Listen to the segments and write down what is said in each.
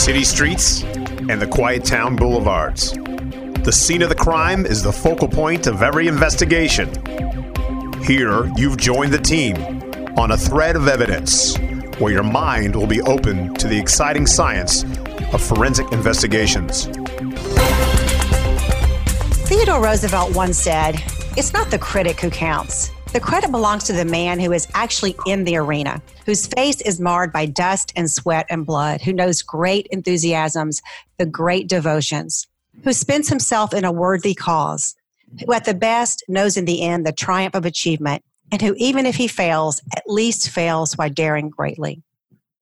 city streets and the quiet town boulevards. The scene of the crime is the focal point of every investigation. Here, you've joined the team on a thread of evidence where your mind will be open to the exciting science of forensic investigations. Theodore Roosevelt once said, It's not the critic who counts. The credit belongs to the man who is actually in the arena, whose face is marred by dust and sweat and blood, who knows great enthusiasms, the great devotions, who spends himself in a worthy cause, who at the best knows in the end the triumph of achievement, and who, even if he fails, at least fails while daring greatly.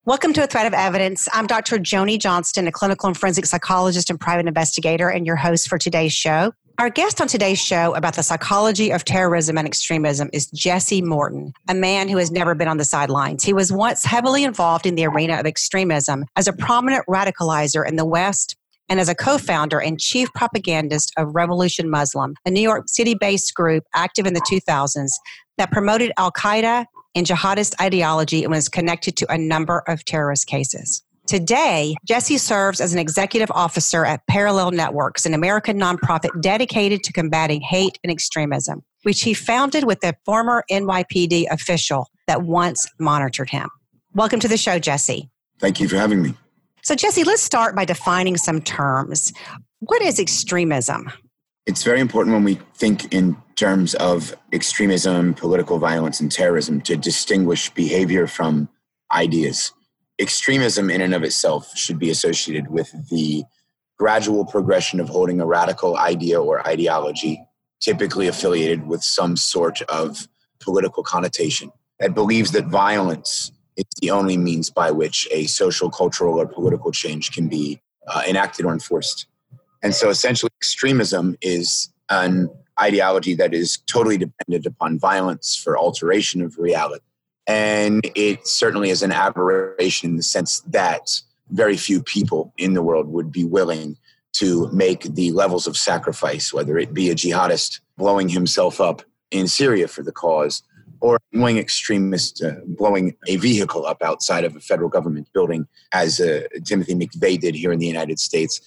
Welcome to A Thread of Evidence. I'm Dr. Joni Johnston, a clinical and forensic psychologist and private investigator, and your host for today's show. Our guest on today's show about the psychology of terrorism and extremism is Jesse Morton, a man who has never been on the sidelines. He was once heavily involved in the arena of extremism as a prominent radicalizer in the West and as a co founder and chief propagandist of Revolution Muslim, a New York City based group active in the 2000s that promoted Al Qaeda and jihadist ideology and was connected to a number of terrorist cases. Today, Jesse serves as an executive officer at Parallel Networks, an American nonprofit dedicated to combating hate and extremism, which he founded with a former NYPD official that once monitored him. Welcome to the show, Jesse. Thank you for having me. So, Jesse, let's start by defining some terms. What is extremism? It's very important when we think in terms of extremism, political violence, and terrorism to distinguish behavior from ideas extremism in and of itself should be associated with the gradual progression of holding a radical idea or ideology, typically affiliated with some sort of political connotation, that believes that violence is the only means by which a social, cultural, or political change can be uh, enacted or enforced. And so essentially, extremism is an ideology that is totally dependent upon violence for alteration of reality. And it certainly is an aberration in the sense that very few people in the world would be willing to make the levels of sacrifice, whether it be a jihadist blowing himself up in Syria for the cause, or a extremist uh, blowing a vehicle up outside of a federal government building, as uh, Timothy McVeigh did here in the United States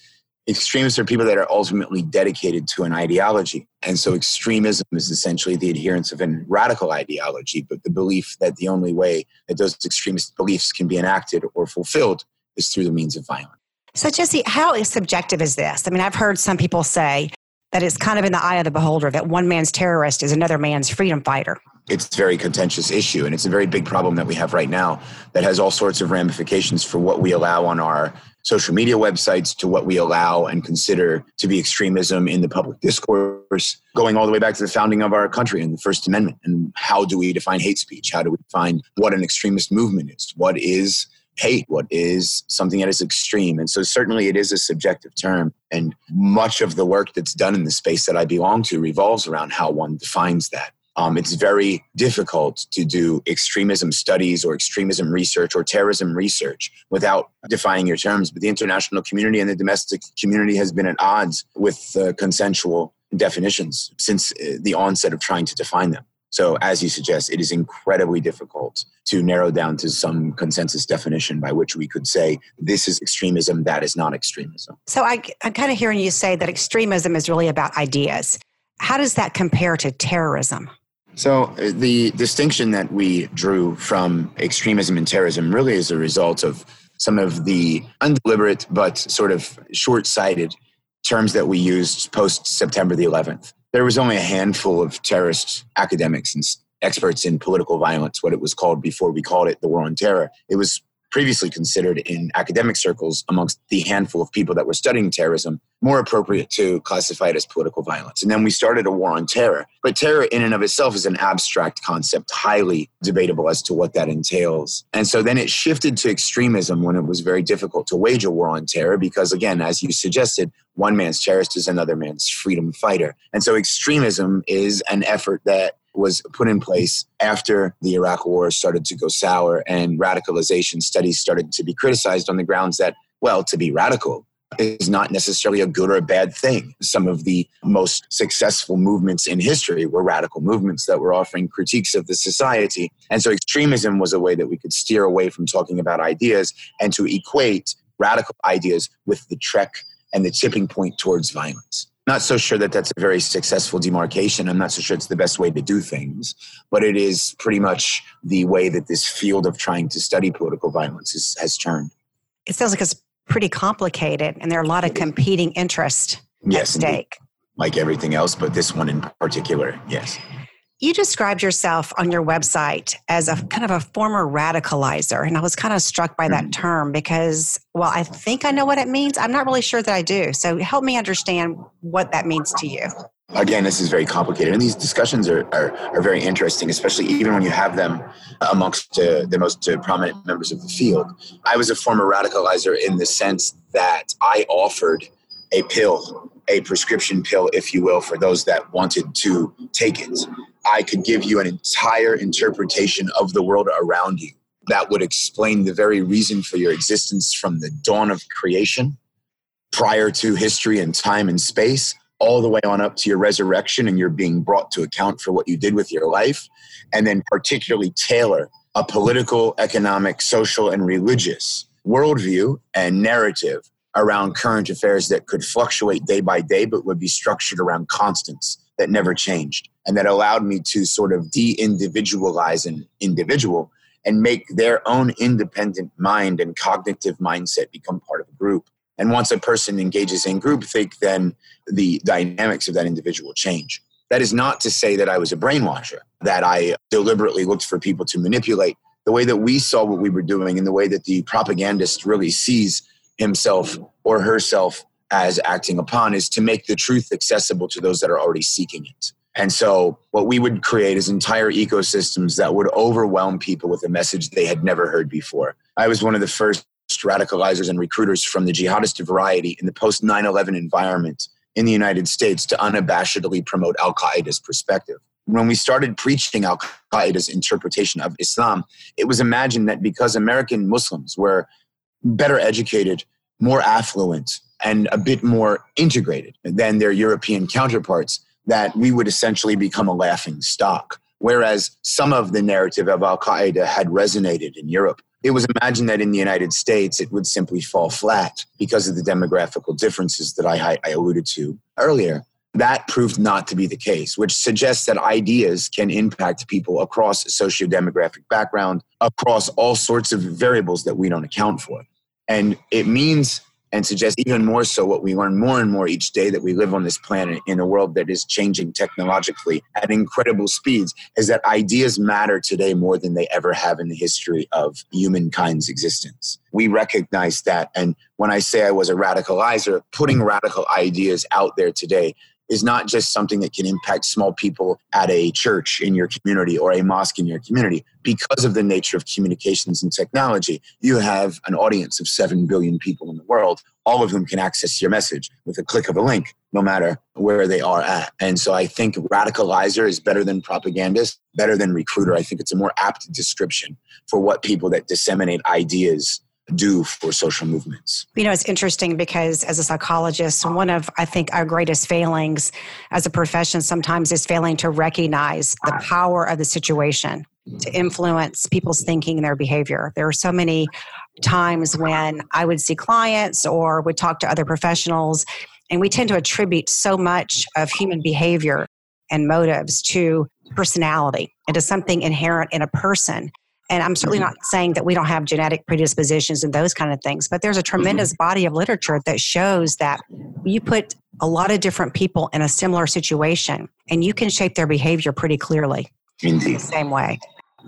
extremists are people that are ultimately dedicated to an ideology. And so extremism is essentially the adherence of a radical ideology, but the belief that the only way that those extremist beliefs can be enacted or fulfilled is through the means of violence. So, Jesse, how subjective is this? I mean, I've heard some people say that it's kind of in the eye of the beholder that one man's terrorist is another man's freedom fighter. It's a very contentious issue, and it's a very big problem that we have right now that has all sorts of ramifications for what we allow on our social media websites to what we allow and consider to be extremism in the public discourse, going all the way back to the founding of our country and the First Amendment. And how do we define hate speech? How do we define what an extremist movement is? What is hate? What is something that is extreme? And so, certainly, it is a subjective term. And much of the work that's done in the space that I belong to revolves around how one defines that. Um, it's very difficult to do extremism studies or extremism research or terrorism research without defining your terms. But the international community and the domestic community has been at odds with uh, consensual definitions since uh, the onset of trying to define them. So, as you suggest, it is incredibly difficult to narrow down to some consensus definition by which we could say this is extremism, that is not extremism. So, I, I'm kind of hearing you say that extremism is really about ideas. How does that compare to terrorism? So, uh, the distinction that we drew from extremism and terrorism really is a result of some of the undeliberate but sort of short sighted terms that we used post September the 11th. There was only a handful of terrorist academics and experts in political violence, what it was called before we called it the war on terror. It was previously considered in academic circles amongst the handful of people that were studying terrorism more appropriate to classify it as political violence. And then we started a war on terror. But terror, in and of itself, is an abstract concept, highly debatable as to what that entails. And so then it shifted to extremism when it was very difficult to wage a war on terror because, again, as you suggested, one man's terrorist is another man's freedom fighter. And so extremism is an effort that was put in place after the Iraq War started to go sour and radicalization studies started to be criticized on the grounds that, well, to be radical is not necessarily a good or a bad thing. Some of the most successful movements in history were radical movements that were offering critiques of the society. And so extremism was a way that we could steer away from talking about ideas and to equate radical ideas with the trek and the tipping point towards violence. Not so sure that that's a very successful demarcation. I'm not so sure it's the best way to do things, but it is pretty much the way that this field of trying to study political violence is, has turned. It sounds like it's pretty complicated, and there are a lot of competing interests yes, at stake. Indeed. Like everything else, but this one in particular, yes. You described yourself on your website as a kind of a former radicalizer. And I was kind of struck by that mm. term because, well, I think I know what it means. I'm not really sure that I do. So help me understand what that means to you. Again, this is very complicated. And these discussions are, are, are very interesting, especially even when you have them amongst uh, the most uh, prominent members of the field. I was a former radicalizer in the sense that I offered a pill a prescription pill, if you will, for those that wanted to take it. I could give you an entire interpretation of the world around you that would explain the very reason for your existence from the dawn of creation, prior to history and time and space, all the way on up to your resurrection and you're being brought to account for what you did with your life, and then particularly tailor a political, economic, social, and religious worldview and narrative around current affairs that could fluctuate day by day, but would be structured around constants that never changed. And that allowed me to sort of de individualize an individual and make their own independent mind and cognitive mindset become part of a group. And once a person engages in groupthink, then the dynamics of that individual change. That is not to say that I was a brainwasher, that I deliberately looked for people to manipulate. The way that we saw what we were doing and the way that the propagandist really sees himself or herself as acting upon is to make the truth accessible to those that are already seeking it. And so, what we would create is entire ecosystems that would overwhelm people with a message they had never heard before. I was one of the first radicalizers and recruiters from the jihadist variety in the post 9 11 environment in the United States to unabashedly promote Al Qaeda's perspective. When we started preaching Al Qaeda's interpretation of Islam, it was imagined that because American Muslims were better educated, more affluent, and a bit more integrated than their European counterparts, that we would essentially become a laughing stock. Whereas some of the narrative of Al Qaeda had resonated in Europe. It was imagined that in the United States it would simply fall flat because of the demographical differences that I, I alluded to earlier. That proved not to be the case, which suggests that ideas can impact people across socio-demographic background, across all sorts of variables that we don't account for. And it means and suggests even more so what we learn more and more each day that we live on this planet in a world that is changing technologically at incredible speeds is that ideas matter today more than they ever have in the history of humankind's existence. We recognize that. And when I say I was a radicalizer, putting radical ideas out there today is not just something that can impact small people at a church in your community or a mosque in your community. Because of the nature of communications and technology, you have an audience of 7 billion people in the world, all of whom can access your message with a click of a link, no matter where they are at. And so I think radicalizer is better than propagandist, better than recruiter. I think it's a more apt description for what people that disseminate ideas do for social movements. You know, it's interesting because as a psychologist, one of, I think, our greatest failings as a profession sometimes is failing to recognize the power of the situation to influence people's thinking and their behavior. There are so many times when I would see clients or would talk to other professionals, and we tend to attribute so much of human behavior and motives to personality and to something inherent in a person and I'm certainly mm-hmm. not saying that we don't have genetic predispositions and those kind of things, but there's a tremendous mm-hmm. body of literature that shows that you put a lot of different people in a similar situation and you can shape their behavior pretty clearly. Indeed. The same way.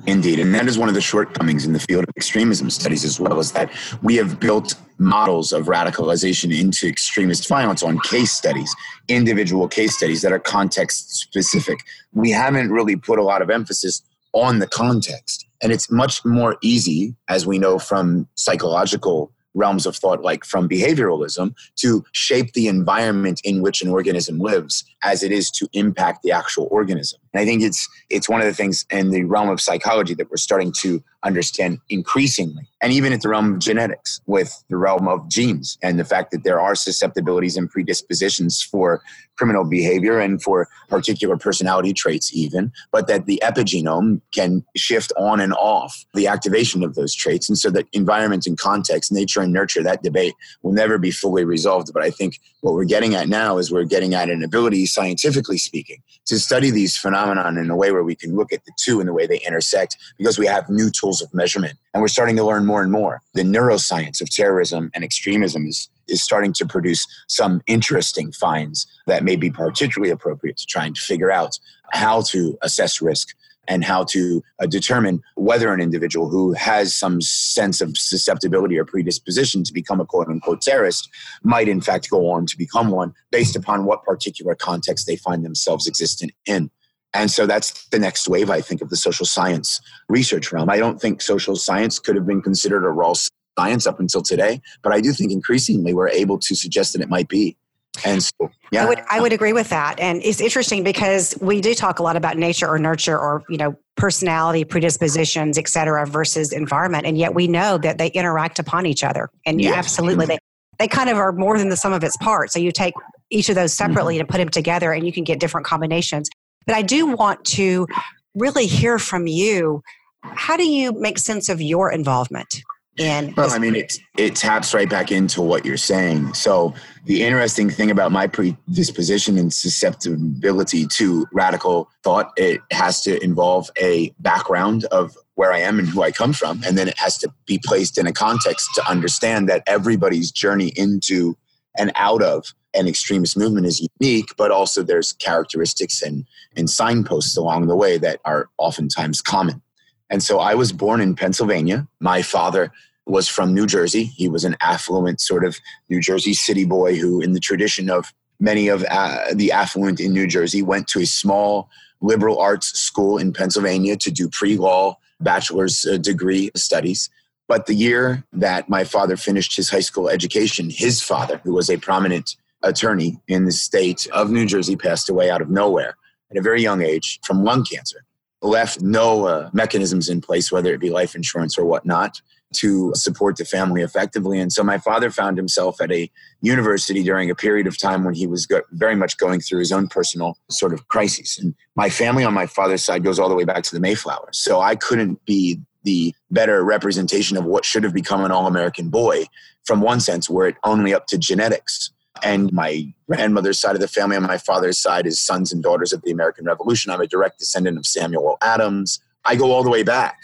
Indeed. And that is one of the shortcomings in the field of extremism studies as well, is that we have built models of radicalization into extremist violence on case studies, individual case studies that are context specific. We haven't really put a lot of emphasis on the context. And it's much more easy, as we know from psychological realms of thought, like from behavioralism, to shape the environment in which an organism lives as it is to impact the actual organism. And I think it's it's one of the things in the realm of psychology that we're starting to understand increasingly. And even at the realm of genetics with the realm of genes and the fact that there are susceptibilities and predispositions for criminal behavior and for particular personality traits even, but that the epigenome can shift on and off the activation of those traits. And so that environment and context, nature and nurture, that debate will never be fully resolved. But I think what we're getting at now is we're getting at an ability, scientifically speaking, to study these phenomena in a way where we can look at the two and the way they intersect because we have new tools of measurement. And we're starting to learn more and more. The neuroscience of terrorism and extremism is, is starting to produce some interesting finds that may be particularly appropriate to trying to figure out how to assess risk and how to uh, determine whether an individual who has some sense of susceptibility or predisposition to become a quote unquote terrorist might in fact go on to become one based upon what particular context they find themselves existent in. And so that's the next wave, I think, of the social science research realm. I don't think social science could have been considered a raw science up until today, but I do think increasingly we're able to suggest that it might be. And so, yeah. I would, I would agree with that. And it's interesting because we do talk a lot about nature or nurture or, you know, personality, predispositions, et cetera, versus environment. And yet we know that they interact upon each other. And yes. absolutely, they, they kind of are more than the sum of its parts. So you take each of those separately mm-hmm. and put them together and you can get different combinations. But I do want to really hear from you. How do you make sense of your involvement in? Well, I mean, it it taps right back into what you're saying. So the interesting thing about my predisposition and susceptibility to radical thought, it has to involve a background of where I am and who I come from, and then it has to be placed in a context to understand that everybody's journey into and out of an extremist movement is unique, but also there's characteristics and, and signposts along the way that are oftentimes common. And so I was born in Pennsylvania. My father was from New Jersey. He was an affluent sort of New Jersey city boy who, in the tradition of many of uh, the affluent in New Jersey, went to a small liberal arts school in Pennsylvania to do pre law bachelor's uh, degree studies. But the year that my father finished his high school education, his father, who was a prominent attorney in the state of New Jersey, passed away out of nowhere at a very young age from lung cancer. Left no uh, mechanisms in place, whether it be life insurance or whatnot, to support the family effectively. And so my father found himself at a university during a period of time when he was go- very much going through his own personal sort of crises. And my family on my father's side goes all the way back to the Mayflower. So I couldn't be the better representation of what should have become an all American boy from one sense, were it only up to genetics. And my grandmother's side of the family on my father's side is sons and daughters of the American Revolution. I'm a direct descendant of Samuel Adams. I go all the way back.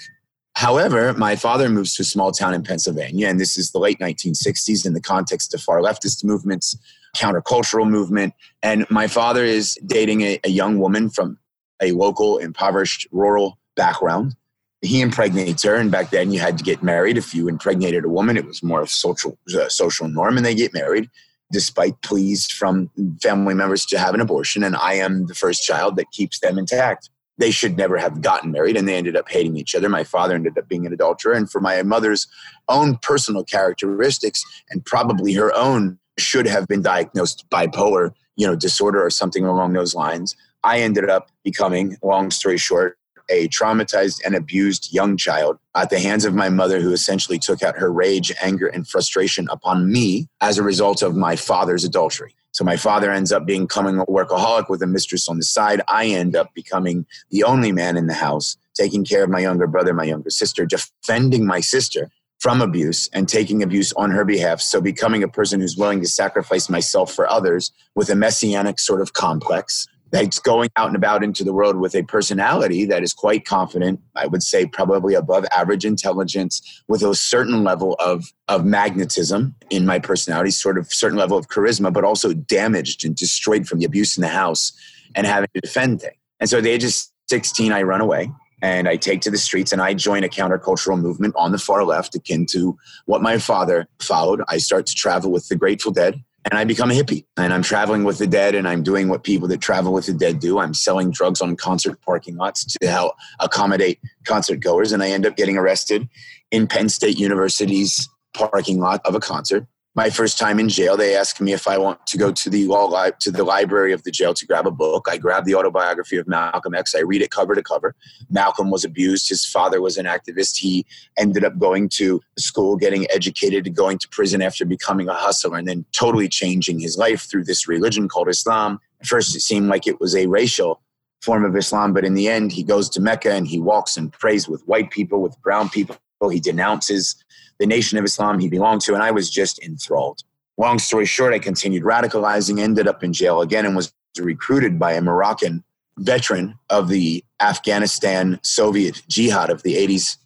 However, my father moves to a small town in Pennsylvania, and this is the late 1960s in the context of far leftist movements, countercultural movement. And my father is dating a, a young woman from a local, impoverished, rural background he impregnates her and back then you had to get married if you impregnated a woman it was more of social uh, social norm and they get married despite pleas from family members to have an abortion and i am the first child that keeps them intact. They should never have gotten married and they ended up hating each other. My father ended up being an adulterer and for my mother's own personal characteristics and probably her own should have been diagnosed bipolar you know disorder or something along those lines i ended up becoming long story short a traumatized and abused young child at the hands of my mother, who essentially took out her rage, anger, and frustration upon me as a result of my father's adultery. So my father ends up becoming a workaholic with a mistress on the side. I end up becoming the only man in the house, taking care of my younger brother, my younger sister, defending my sister from abuse and taking abuse on her behalf. So becoming a person who's willing to sacrifice myself for others with a messianic sort of complex that's going out and about into the world with a personality that is quite confident i would say probably above average intelligence with a certain level of of magnetism in my personality sort of certain level of charisma but also damaged and destroyed from the abuse in the house and having to defend things and so at the age of 16 i run away and I take to the streets and I join a countercultural movement on the far left, akin to what my father followed. I start to travel with the Grateful Dead and I become a hippie and I'm traveling with the dead and I'm doing what people that travel with the dead do. I'm selling drugs on concert parking lots to help accommodate concert goers. And I end up getting arrested in Penn State University's parking lot of a concert. My first time in jail, they asked me if I want to go to the law li- to the library of the jail to grab a book. I grabbed the autobiography of Malcolm X. I read it cover to cover. Malcolm was abused. His father was an activist. He ended up going to school, getting educated, going to prison after becoming a hustler, and then totally changing his life through this religion called Islam. At first, it seemed like it was a racial form of Islam, but in the end, he goes to Mecca and he walks and prays with white people, with brown people. He denounces the nation of Islam he belonged to, and I was just enthralled. Long story short, I continued radicalizing, ended up in jail again, and was recruited by a Moroccan veteran of the Afghanistan Soviet jihad of the 80s.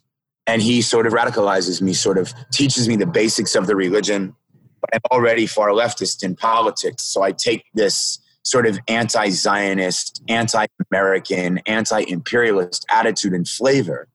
And he sort of radicalizes me, sort of teaches me the basics of the religion. But I'm already far leftist in politics. So I take this sort of anti Zionist, anti American, anti imperialist attitude and flavor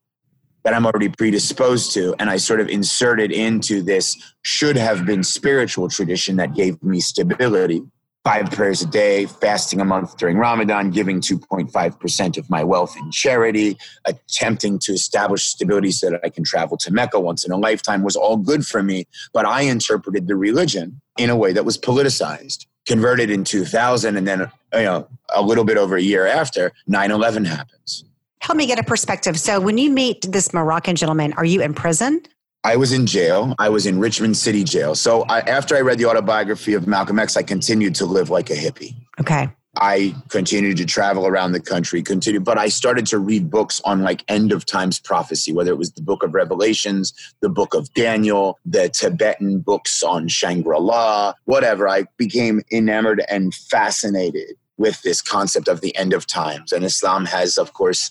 that I'm already predisposed to. And I sort of inserted into this should have been spiritual tradition that gave me stability. Five prayers a day, fasting a month during Ramadan, giving 2.5% of my wealth in charity, attempting to establish stability so that I can travel to Mecca once in a lifetime was all good for me. But I interpreted the religion in a way that was politicized. Converted in 2000, and then you know a little bit over a year after, 9 11 happens Help me get a perspective. So, when you meet this Moroccan gentleman, are you in prison? I was in jail. I was in Richmond City Jail. So, I, after I read the autobiography of Malcolm X, I continued to live like a hippie. Okay. I continued to travel around the country, continue, but I started to read books on like end of times prophecy, whether it was the book of Revelations, the book of Daniel, the Tibetan books on Shangri La, whatever. I became enamored and fascinated with this concept of the end of times. And Islam has, of course,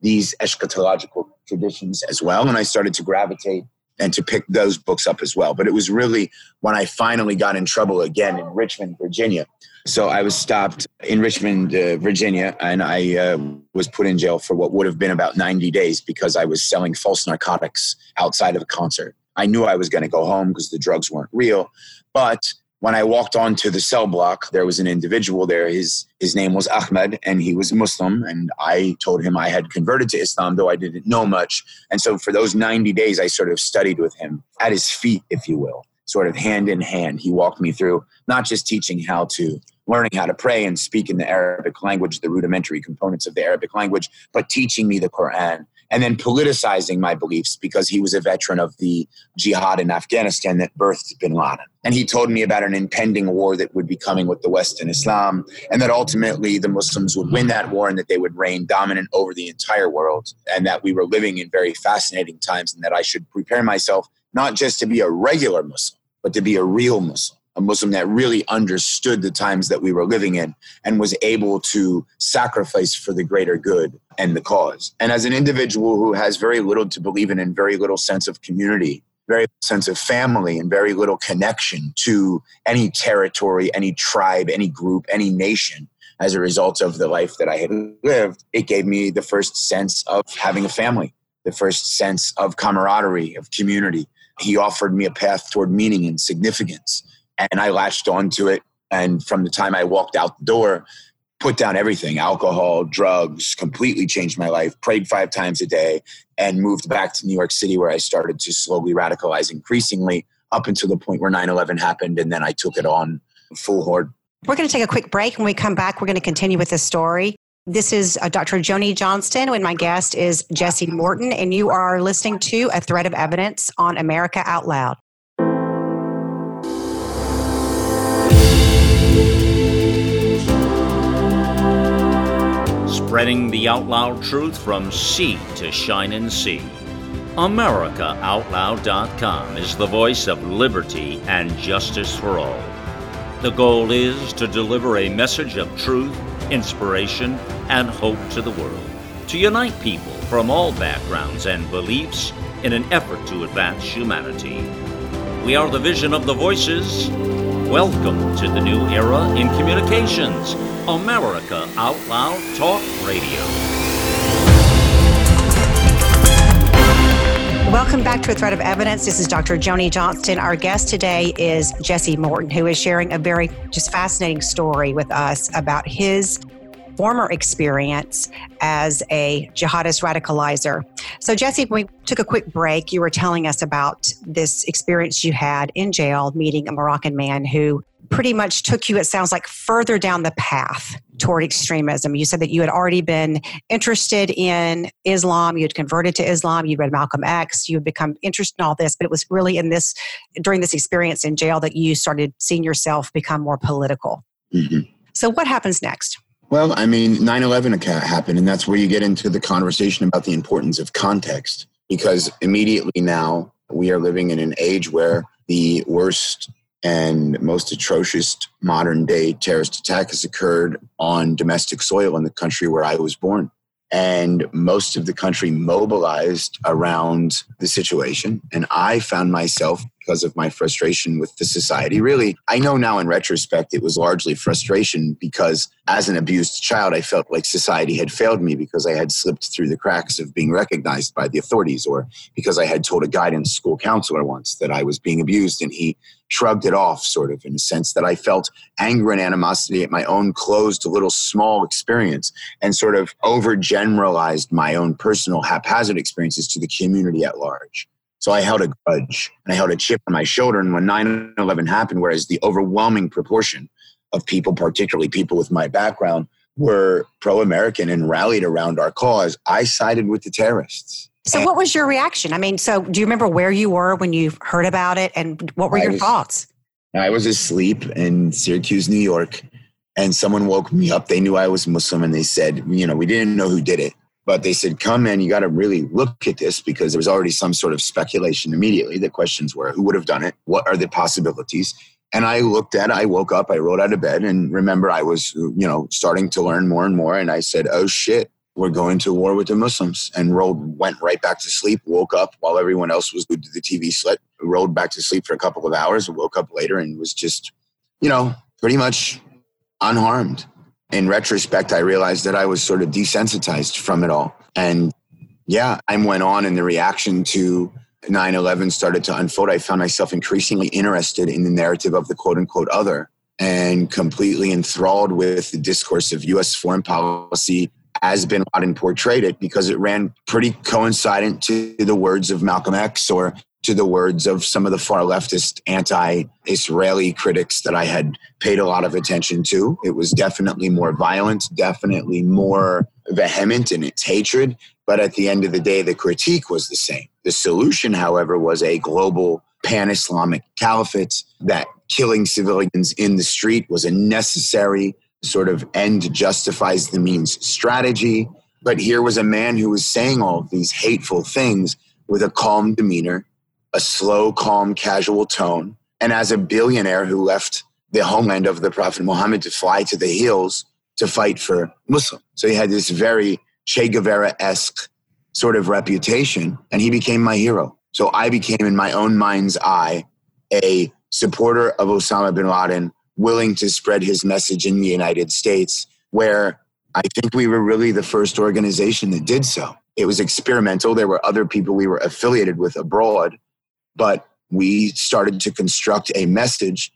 these eschatological traditions as well. And I started to gravitate and to pick those books up as well. But it was really when I finally got in trouble again in Richmond, Virginia. So I was stopped in Richmond, uh, Virginia, and I uh, was put in jail for what would have been about 90 days because I was selling false narcotics outside of a concert. I knew I was going to go home because the drugs weren't real. But when I walked onto the cell block, there was an individual there. His his name was Ahmed, and he was Muslim. And I told him I had converted to Islam, though I didn't know much. And so for those 90 days, I sort of studied with him at his feet, if you will, sort of hand in hand. He walked me through not just teaching how to learning how to pray and speak in the Arabic language, the rudimentary components of the Arabic language, but teaching me the Quran and then politicizing my beliefs because he was a veteran of the jihad in Afghanistan that birthed bin Laden. And he told me about an impending war that would be coming with the West and Islam, and that ultimately the Muslims would win that war and that they would reign dominant over the entire world, and that we were living in very fascinating times, and that I should prepare myself not just to be a regular Muslim, but to be a real Muslim a Muslim that really understood the times that we were living in and was able to sacrifice for the greater good and the cause. And as an individual who has very little to believe in and very little sense of community, very sense of family and very little connection to any territory, any tribe, any group, any nation, as a result of the life that I had lived, it gave me the first sense of having a family, the first sense of camaraderie, of community. He offered me a path toward meaning and significance and I latched onto it. And from the time I walked out the door, put down everything alcohol, drugs, completely changed my life, prayed five times a day, and moved back to New York City where I started to slowly radicalize increasingly up until the point where 9 11 happened. And then I took it on full horde. We're going to take a quick break. When we come back, we're going to continue with this story. This is uh, Dr. Joni Johnston, and my guest is Jesse Morton, and you are listening to A Thread of Evidence on America Out Loud. Spreading the out loud truth from sea to shining sea. AmericaOutloud.com is the voice of liberty and justice for all. The goal is to deliver a message of truth, inspiration, and hope to the world, to unite people from all backgrounds and beliefs in an effort to advance humanity. We are the vision of the voices. Welcome to the new era in communications America Out Loud Talk Radio. Welcome back to A Thread of Evidence. This is Dr. Joni Johnston. Our guest today is Jesse Morton, who is sharing a very just fascinating story with us about his former experience as a jihadist radicalizer. So, Jesse, we took a quick break. You were telling us about this experience you had in jail meeting a Moroccan man who pretty much took you, it sounds like, further down the path toward extremism. You said that you had already been interested in Islam, you had converted to Islam, you read Malcolm X, you had become interested in all this, but it was really in this, during this experience in jail, that you started seeing yourself become more political. Mm-hmm. So, what happens next? Well, I mean, 9 11 happened, and that's where you get into the conversation about the importance of context. Because immediately now, we are living in an age where the worst and most atrocious modern day terrorist attack has occurred on domestic soil in the country where I was born. And most of the country mobilized around the situation. And I found myself because of my frustration with the society. Really, I know now in retrospect, it was largely frustration because as an abused child, I felt like society had failed me because I had slipped through the cracks of being recognized by the authorities, or because I had told a guidance school counselor once that I was being abused and he shrugged it off, sort of, in a sense that I felt anger and animosity at my own closed, little small experience and sort of overgeneralized my own personal haphazard experiences to the community at large. So I held a grudge and I held a chip on my shoulder. And when 9 11 happened, whereas the overwhelming proportion of people, particularly people with my background, were pro American and rallied around our cause, I sided with the terrorists. So, and what was your reaction? I mean, so do you remember where you were when you heard about it and what were I your was, thoughts? I was asleep in Syracuse, New York, and someone woke me up. They knew I was Muslim and they said, you know, we didn't know who did it. But they said, come in, you got to really look at this because there was already some sort of speculation immediately. The questions were, who would have done it? What are the possibilities? And I looked at I woke up, I rolled out of bed, and remember, I was, you know, starting to learn more and more. And I said, oh shit, we're going to war with the Muslims. And rolled, went right back to sleep, woke up while everyone else was glued to the TV set, rolled back to sleep for a couple of hours, woke up later and was just, you know, pretty much unharmed in retrospect, I realized that I was sort of desensitized from it all. And yeah, I went on and the reaction to 9 11 started to unfold. I found myself increasingly interested in the narrative of the quote unquote other and completely enthralled with the discourse of US foreign policy as bin Laden portrayed it because it ran pretty coincident to the words of Malcolm X or to the words of some of the far leftist anti Israeli critics that I had paid a lot of attention to. It was definitely more violent, definitely more vehement in its hatred. But at the end of the day, the critique was the same. The solution, however, was a global pan Islamic caliphate that killing civilians in the street was a necessary sort of end justifies the means strategy. But here was a man who was saying all of these hateful things with a calm demeanor a slow, calm, casual tone. And as a billionaire who left the homeland of the Prophet Muhammad to fly to the hills to fight for Muslim. So he had this very Che Guevara esque sort of reputation, and he became my hero. So I became, in my own mind's eye, a supporter of Osama bin Laden, willing to spread his message in the United States, where I think we were really the first organization that did so. It was experimental. There were other people we were affiliated with abroad, but we started to construct a message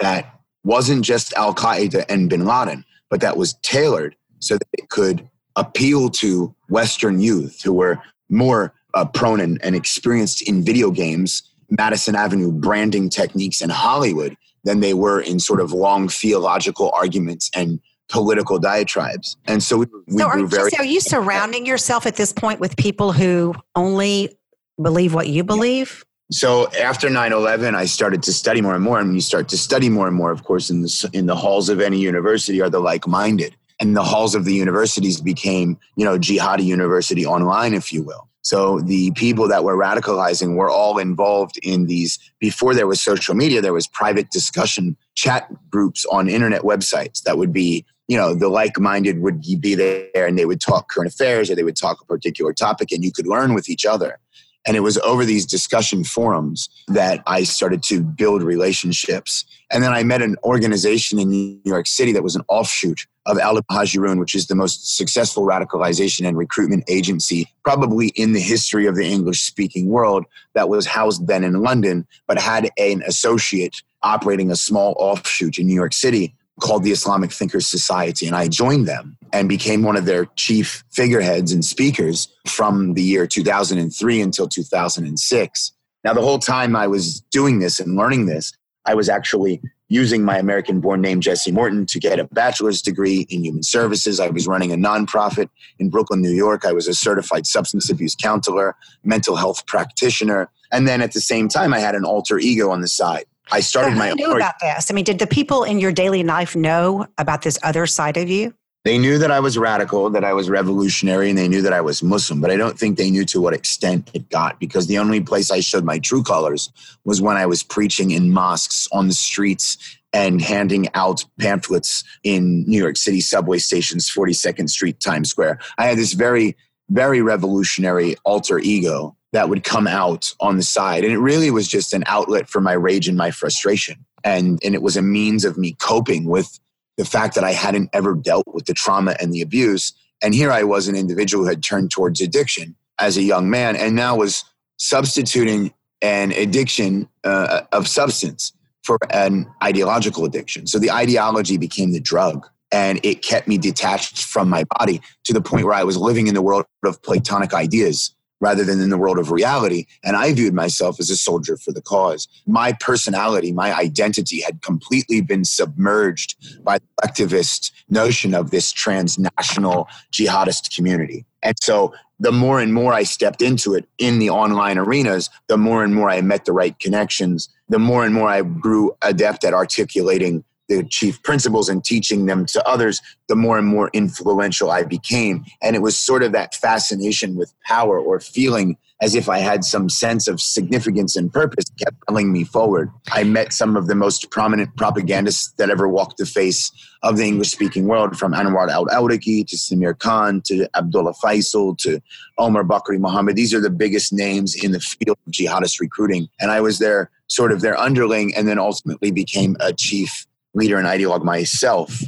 that wasn't just Al Qaeda and bin Laden, but that was tailored so that it could appeal to Western youth who were more uh, prone and, and experienced in video games, Madison Avenue branding techniques, and Hollywood than they were in sort of long theological arguments and political diatribes. And so we, we so are, very. So are you surrounding yourself at this point with people who only believe what you believe? So after 9-11 i started to study more and more and you start to study more and more of course in the, in the halls of any university are the like-minded. And the halls of the universities became you know jihadi university online if you will. So the people that were radicalizing were all involved in these before there was social media there was private discussion chat groups on internet websites that would be you know the like-minded would be there and they would talk current affairs or they would talk a particular topic and you could learn with each other and it was over these discussion forums that I started to build relationships. And then I met an organization in New York City that was an offshoot of Al Muhajirun, which is the most successful radicalization and recruitment agency probably in the history of the English speaking world that was housed then in London, but had an associate operating a small offshoot in New York City called the Islamic Thinkers Society. And I joined them and became one of their chief figureheads and speakers from the year 2003 until 2006. Now, the whole time I was doing this and learning this, I was actually using my American born name, Jesse Morton, to get a bachelor's degree in human services. I was running a nonprofit in Brooklyn, New York. I was a certified substance abuse counselor, mental health practitioner. And then at the same time, I had an alter ego on the side. I started so my knew about this. I mean, did the people in your daily life know about this other side of you? They knew that I was radical, that I was revolutionary, and they knew that I was Muslim, but I don't think they knew to what extent it got because the only place I showed my true colors was when I was preaching in mosques on the streets and handing out pamphlets in New York City subway stations, 42nd Street, Times Square. I had this very, very revolutionary alter ego that would come out on the side. And it really was just an outlet for my rage and my frustration. And, and it was a means of me coping with the fact that I hadn't ever dealt with the trauma and the abuse. And here I was, an individual who had turned towards addiction as a young man and now was substituting an addiction uh, of substance for an ideological addiction. So the ideology became the drug and it kept me detached from my body to the point where I was living in the world of Platonic ideas rather than in the world of reality. And I viewed myself as a soldier for the cause. My personality, my identity had completely been submerged by the collectivist notion of this transnational jihadist community. And so the more and more I stepped into it in the online arenas, the more and more I met the right connections, the more and more I grew adept at articulating the chief principles and teaching them to others, the more and more influential I became. And it was sort of that fascination with power or feeling as if I had some sense of significance and purpose kept pulling me forward. I met some of the most prominent propagandists that ever walked the face of the English speaking world, from Anwar al Awlaki to Samir Khan to Abdullah Faisal to Omar Bakri Muhammad. These are the biggest names in the field of jihadist recruiting. And I was there, sort of their underling, and then ultimately became a chief leader and ideologue myself.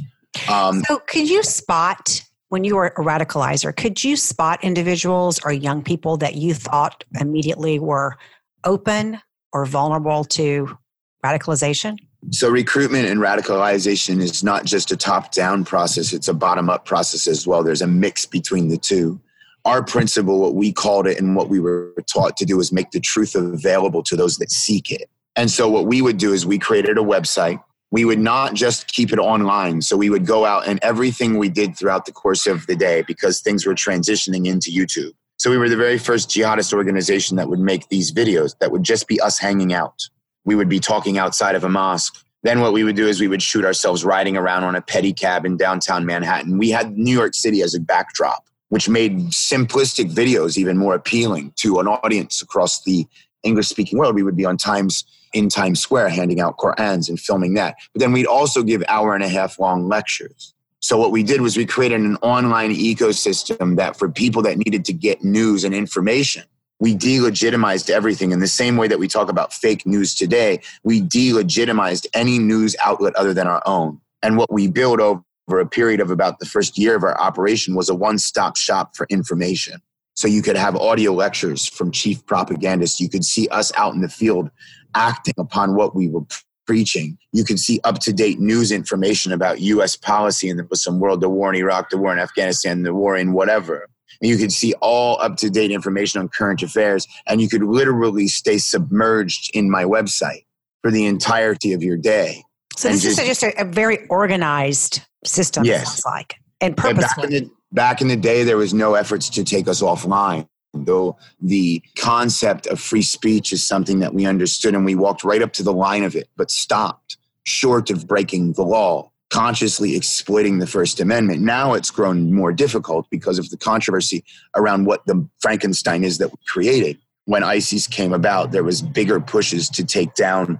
Um, so, could you spot when you were a radicalizer? Could you spot individuals or young people that you thought immediately were open or vulnerable to radicalization? So, recruitment and radicalization is not just a top down process, it's a bottom up process as well. There's a mix between the two. Our principle, what we called it and what we were taught to do, is make the truth available to those that seek it. And so, what we would do is we created a website we would not just keep it online. So we would go out and everything we did throughout the course of the day because things were transitioning into YouTube. So we were the very first jihadist organization that would make these videos that would just be us hanging out. We would be talking outside of a mosque. Then what we would do is we would shoot ourselves riding around on a pedicab in downtown Manhattan. We had New York City as a backdrop, which made simplistic videos even more appealing to an audience across the English speaking world. We would be on Times in Times Square handing out Qur'ans and filming that. But then we'd also give hour and a half long lectures. So what we did was we created an online ecosystem that for people that needed to get news and information, we delegitimized everything in the same way that we talk about fake news today. We delegitimized any news outlet other than our own. And what we built over a period of about the first year of our operation was a one-stop shop for information. So you could have audio lectures from chief propagandists. You could see us out in the field acting upon what we were preaching. You can see up to date news information about US policy in the Muslim world, the war in Iraq, the war in Afghanistan, the war in whatever. And you could see all up to date information on current affairs, and you could literally stay submerged in my website for the entirety of your day. So this just, is just a, a, very organized system. Yes, sounds like and purposeful. Back in, the, back in the day, there was no efforts to take us offline though the concept of free speech is something that we understood and we walked right up to the line of it, but stopped short of breaking the law, consciously exploiting the First Amendment. Now it's grown more difficult because of the controversy around what the Frankenstein is that we created. When ISIS came about, there was bigger pushes to take down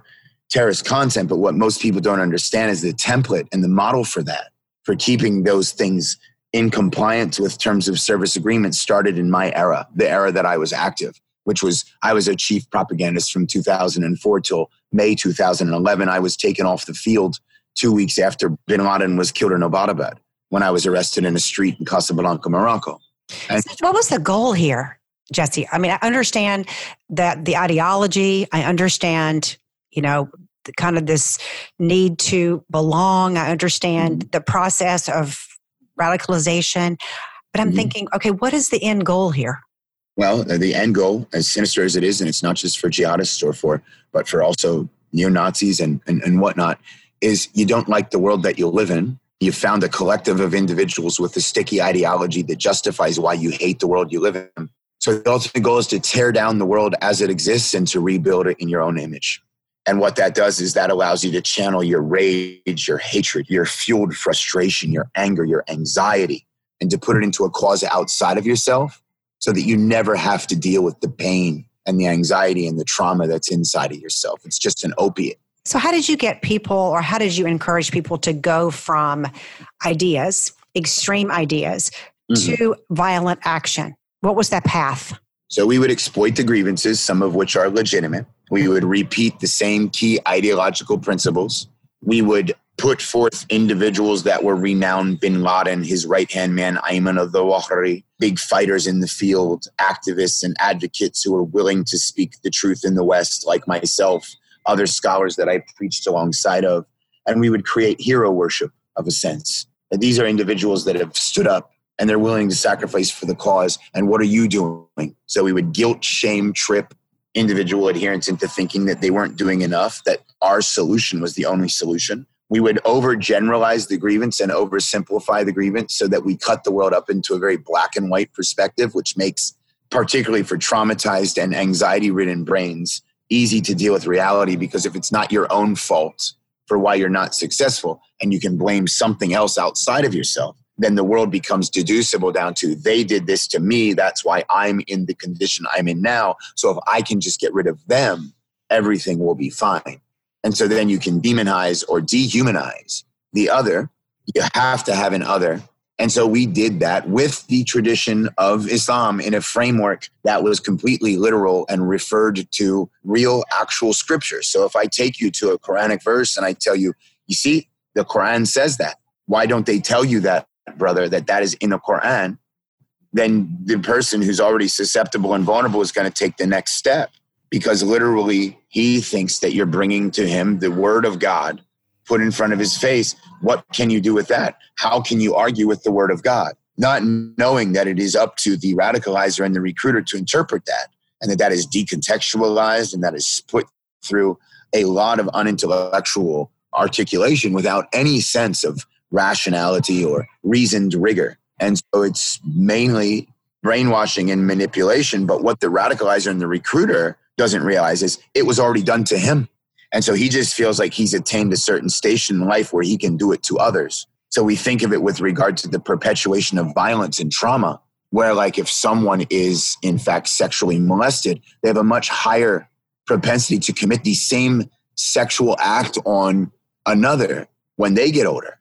terrorist content, but what most people don't understand is the template and the model for that, for keeping those things in compliance with terms of service agreements started in my era, the era that I was active, which was I was a chief propagandist from 2004 till May 2011. I was taken off the field two weeks after bin Laden was killed in Abbottabad when I was arrested in a street in Casablanca, Morocco. And what was the goal here, Jesse? I mean, I understand that the ideology, I understand, you know, kind of this need to belong. I understand mm-hmm. the process of radicalization. But I'm mm-hmm. thinking, okay, what is the end goal here? Well, the end goal, as sinister as it is, and it's not just for jihadists or for, but for also neo Nazis and, and, and whatnot, is you don't like the world that you live in. You found a collective of individuals with a sticky ideology that justifies why you hate the world you live in. So the ultimate goal is to tear down the world as it exists and to rebuild it in your own image. And what that does is that allows you to channel your rage, your hatred, your fueled frustration, your anger, your anxiety, and to put it into a cause outside of yourself so that you never have to deal with the pain and the anxiety and the trauma that's inside of yourself. It's just an opiate. So, how did you get people, or how did you encourage people to go from ideas, extreme ideas, mm-hmm. to violent action? What was that path? So, we would exploit the grievances, some of which are legitimate. We would repeat the same key ideological principles. We would put forth individuals that were renowned bin Laden, his right hand man, Ayman al Zawahiri, big fighters in the field, activists and advocates who were willing to speak the truth in the West, like myself, other scholars that I preached alongside of. And we would create hero worship of a sense. And these are individuals that have stood up and they're willing to sacrifice for the cause. And what are you doing? So we would guilt, shame, trip individual adherents into thinking that they weren't doing enough, that our solution was the only solution. We would overgeneralize the grievance and oversimplify the grievance so that we cut the world up into a very black and white perspective, which makes, particularly for traumatized and anxiety ridden brains, easy to deal with reality. Because if it's not your own fault for why you're not successful and you can blame something else outside of yourself, then the world becomes deducible down to they did this to me. That's why I'm in the condition I'm in now. So if I can just get rid of them, everything will be fine. And so then you can demonize or dehumanize the other. You have to have an other. And so we did that with the tradition of Islam in a framework that was completely literal and referred to real, actual scriptures. So if I take you to a Quranic verse and I tell you, you see, the Quran says that. Why don't they tell you that, brother, that that is in the Quran? Then the person who's already susceptible and vulnerable is going to take the next step because literally he thinks that you're bringing to him the word of God put in front of his face. What can you do with that? How can you argue with the word of God? Not knowing that it is up to the radicalizer and the recruiter to interpret that and that that is decontextualized and that is put through a lot of unintellectual articulation without any sense of rationality or reasoned rigor. And so it's mainly brainwashing and manipulation. But what the radicalizer and the recruiter doesn't realize is it was already done to him. And so he just feels like he's attained a certain station in life where he can do it to others. So we think of it with regard to the perpetuation of violence and trauma, where, like, if someone is in fact sexually molested, they have a much higher propensity to commit the same sexual act on another when they get older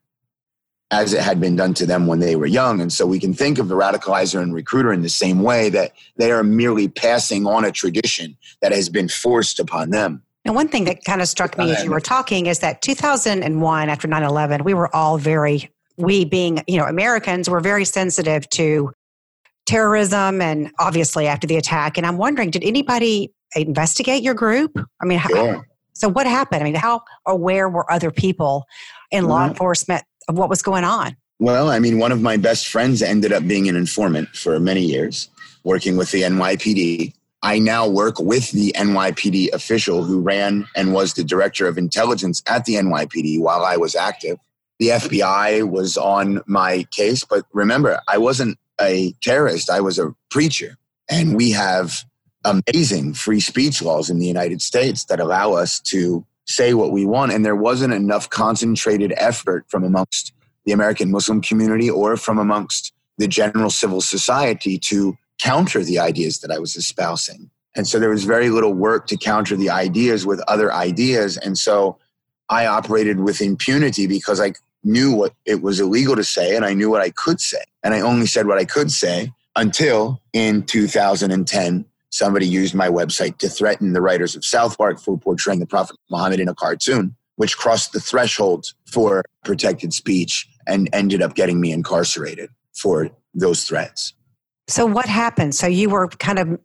as it had been done to them when they were young. And so we can think of the radicalizer and recruiter in the same way that they are merely passing on a tradition that has been forced upon them. And one thing that kind of struck me as you were talking is that 2001, after 9 11, we were all very, we being, you know, Americans were very sensitive to terrorism and obviously after the attack. And I'm wondering, did anybody investigate your group? I mean, how, so what happened? I mean, how aware were other people in law mm-hmm. enforcement of what was going on? Well, I mean, one of my best friends ended up being an informant for many years, working with the NYPD. I now work with the NYPD official who ran and was the director of intelligence at the NYPD while I was active. The FBI was on my case, but remember, I wasn't a terrorist, I was a preacher. And we have amazing free speech laws in the United States that allow us to say what we want. And there wasn't enough concentrated effort from amongst the American Muslim community or from amongst the general civil society to counter the ideas that I was espousing. And so there was very little work to counter the ideas with other ideas. And so I operated with impunity because I knew what it was illegal to say and I knew what I could say. And I only said what I could say until in 2010 somebody used my website to threaten the writers of South Park for portraying the Prophet Muhammad in a cartoon, which crossed the threshold for protected speech and ended up getting me incarcerated for those threats. So, what happened? So, you were kind of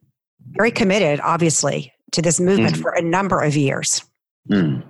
very committed, obviously, to this movement mm. for a number of years. Mm.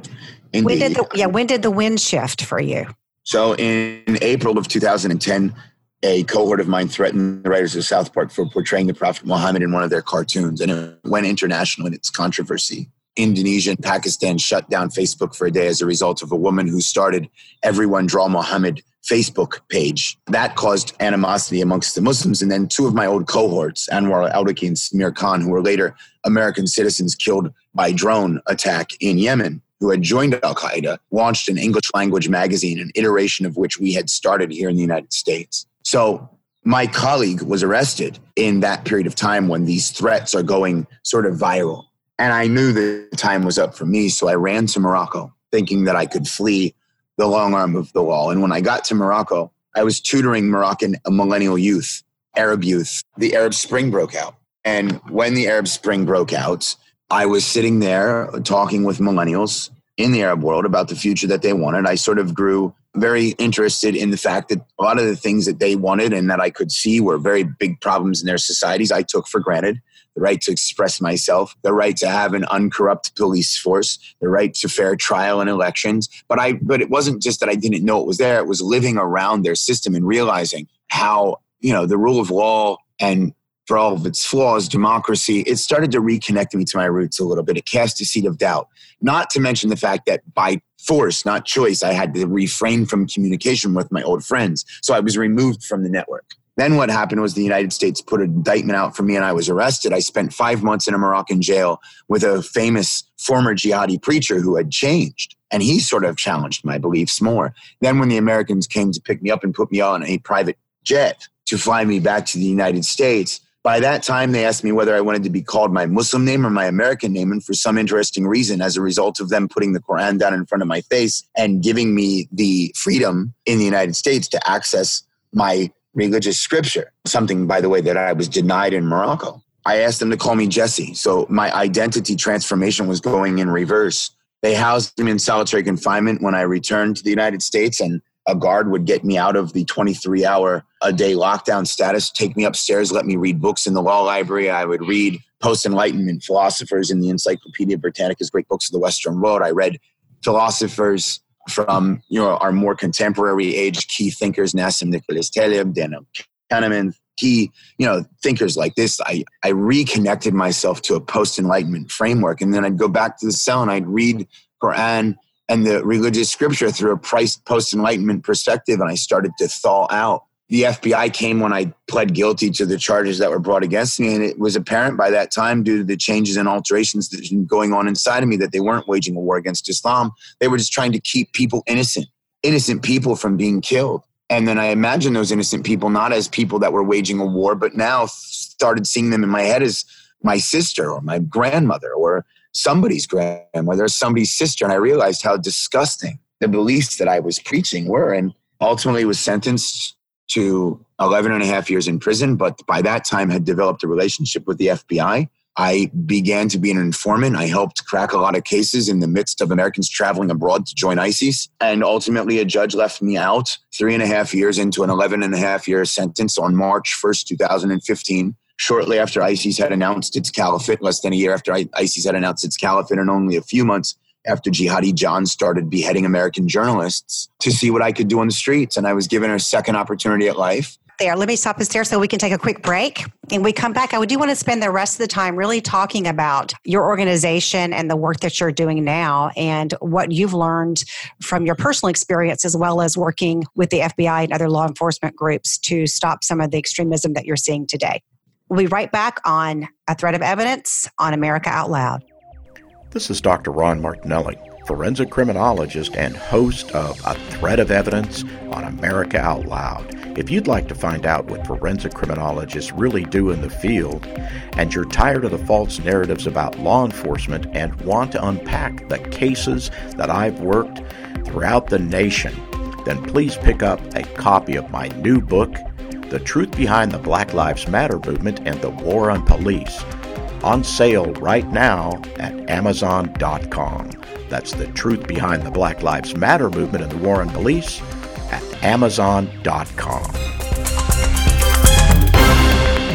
When did the, yeah, when did the wind shift for you? So in April of 2010, a cohort of mine threatened the writers of South Park for portraying the Prophet Muhammad in one of their cartoons, and it went international in its controversy. Indonesia and Pakistan shut down Facebook for a day as a result of a woman who started Everyone Draw Muhammad Facebook page. That caused animosity amongst the Muslims. And then two of my old cohorts, Anwar al-Awlaki and Samir Khan, who were later American citizens killed by drone attack in Yemen, who had joined Al Qaeda, launched an English language magazine, an iteration of which we had started here in the United States. So my colleague was arrested in that period of time when these threats are going sort of viral. And I knew the time was up for me. So I ran to Morocco thinking that I could flee the long arm of the wall. And when I got to Morocco, I was tutoring Moroccan millennial youth, Arab youth. The Arab Spring broke out. And when the Arab Spring broke out, I was sitting there talking with millennials in the Arab world about the future that they wanted. I sort of grew very interested in the fact that a lot of the things that they wanted and that I could see were very big problems in their societies, I took for granted. The right to express myself, the right to have an uncorrupt police force, the right to fair trial and elections. But I but it wasn't just that I didn't know it was there, it was living around their system and realizing how, you know, the rule of law and for all of its flaws, democracy, it started to reconnect me to my roots a little bit. It cast a seed of doubt. Not to mention the fact that by force, not choice, I had to refrain from communication with my old friends. So I was removed from the network. Then what happened was the United States put an indictment out for me and I was arrested. I spent five months in a Moroccan jail with a famous former jihadi preacher who had changed. And he sort of challenged my beliefs more. Then when the Americans came to pick me up and put me on a private jet to fly me back to the United States, by that time, they asked me whether I wanted to be called my Muslim name or my American name. And for some interesting reason, as a result of them putting the Quran down in front of my face and giving me the freedom in the United States to access my religious scripture, something, by the way, that I was denied in Morocco. I asked them to call me Jesse. So my identity transformation was going in reverse. They housed me in solitary confinement when I returned to the United States. And a guard would get me out of the 23 hour a day lockdown status, take me upstairs, let me read books in the law library. I would read post Enlightenment philosophers in the Encyclopedia Britannica's Great Books of the Western World. I read philosophers from you know our more contemporary age key thinkers, Nassim Nicholas Taleb, Daniel Kahneman, key you know thinkers like this. I I reconnected myself to a post Enlightenment framework, and then I'd go back to the cell and I'd read Quran and the religious scripture through a post enlightenment perspective, and I started to thaw out. The FBI came when I pled guilty to the charges that were brought against me, and it was apparent by that time, due to the changes and alterations that going on inside of me, that they weren't waging a war against Islam. They were just trying to keep people innocent, innocent people from being killed. And then I imagined those innocent people not as people that were waging a war, but now started seeing them in my head as my sister or my grandmother or somebody's grandmother, somebody's sister. And I realized how disgusting the beliefs that I was preaching were. And ultimately was sentenced to 11 and a half years in prison, but by that time had developed a relationship with the FBI. I began to be an informant. I helped crack a lot of cases in the midst of Americans traveling abroad to join ISIS. And ultimately, a judge left me out three and a half years into an 11 and a half year sentence on March 1st, 2015 shortly after ISIS had announced its caliphate, less than a year after ISIS had announced its caliphate, and only a few months after Jihadi John started beheading American journalists to see what I could do on the streets. And I was given a second opportunity at life. There, let me stop us there so we can take a quick break. And we come back. I do want to spend the rest of the time really talking about your organization and the work that you're doing now and what you've learned from your personal experience as well as working with the FBI and other law enforcement groups to stop some of the extremism that you're seeing today. We'll be right back on A Thread of Evidence on America Out Loud. This is Dr. Ron Martinelli, forensic criminologist and host of A Thread of Evidence on America Out Loud. If you'd like to find out what forensic criminologists really do in the field, and you're tired of the false narratives about law enforcement and want to unpack the cases that I've worked throughout the nation, then please pick up a copy of my new book, the Truth Behind the Black Lives Matter Movement and the War on Police. On sale right now at Amazon.com. That's the truth behind the Black Lives Matter movement and the war on police at Amazon.com.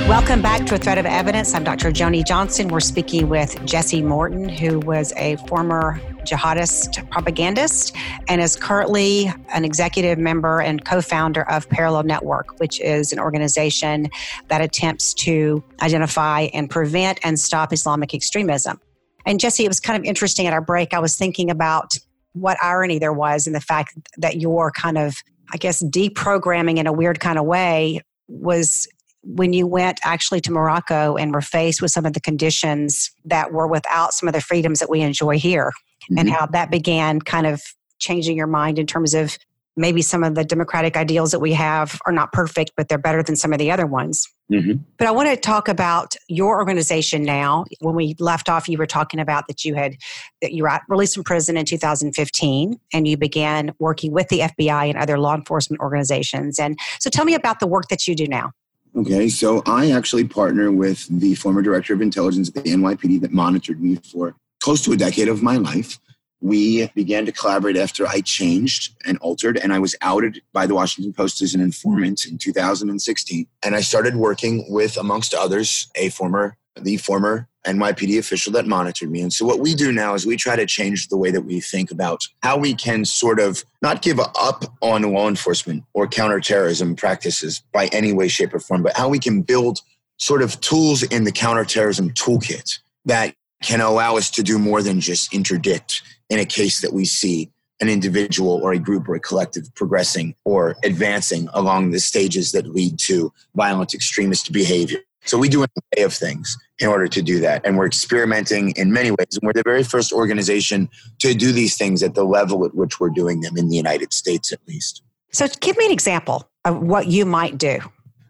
Welcome back to A Thread of Evidence. I'm Dr. Joni Johnston. We're speaking with Jesse Morton, who was a former jihadist propagandist and is currently an executive member and co founder of Parallel Network, which is an organization that attempts to identify and prevent and stop Islamic extremism. And Jesse, it was kind of interesting at our break. I was thinking about what irony there was in the fact that your kind of, I guess, deprogramming in a weird kind of way was when you went actually to Morocco and were faced with some of the conditions that were without some of the freedoms that we enjoy here, mm-hmm. and how that began kind of changing your mind in terms of maybe some of the democratic ideals that we have are not perfect, but they're better than some of the other ones. Mm-hmm. But I want to talk about your organization now. When we left off, you were talking about that you had that you were released from prison in 2015, and you began working with the FBI and other law enforcement organizations. And so, tell me about the work that you do now. Okay, so I actually partner with the former director of intelligence at the NYPD that monitored me for close to a decade of my life. We began to collaborate after I changed and altered, and I was outed by the Washington Post as an informant in 2016. And I started working with, amongst others, a former, the former NYPD official that monitored me. And so what we do now is we try to change the way that we think about how we can sort of not give up on law enforcement or counterterrorism practices by any way, shape, or form, but how we can build sort of tools in the counterterrorism toolkit that can allow us to do more than just interdict in a case that we see an individual or a group or a collective progressing or advancing along the stages that lead to violent extremist behavior. So we do an array of things in order to do that. And we're experimenting in many ways. And we're the very first organization to do these things at the level at which we're doing them in the United States, at least. So give me an example of what you might do.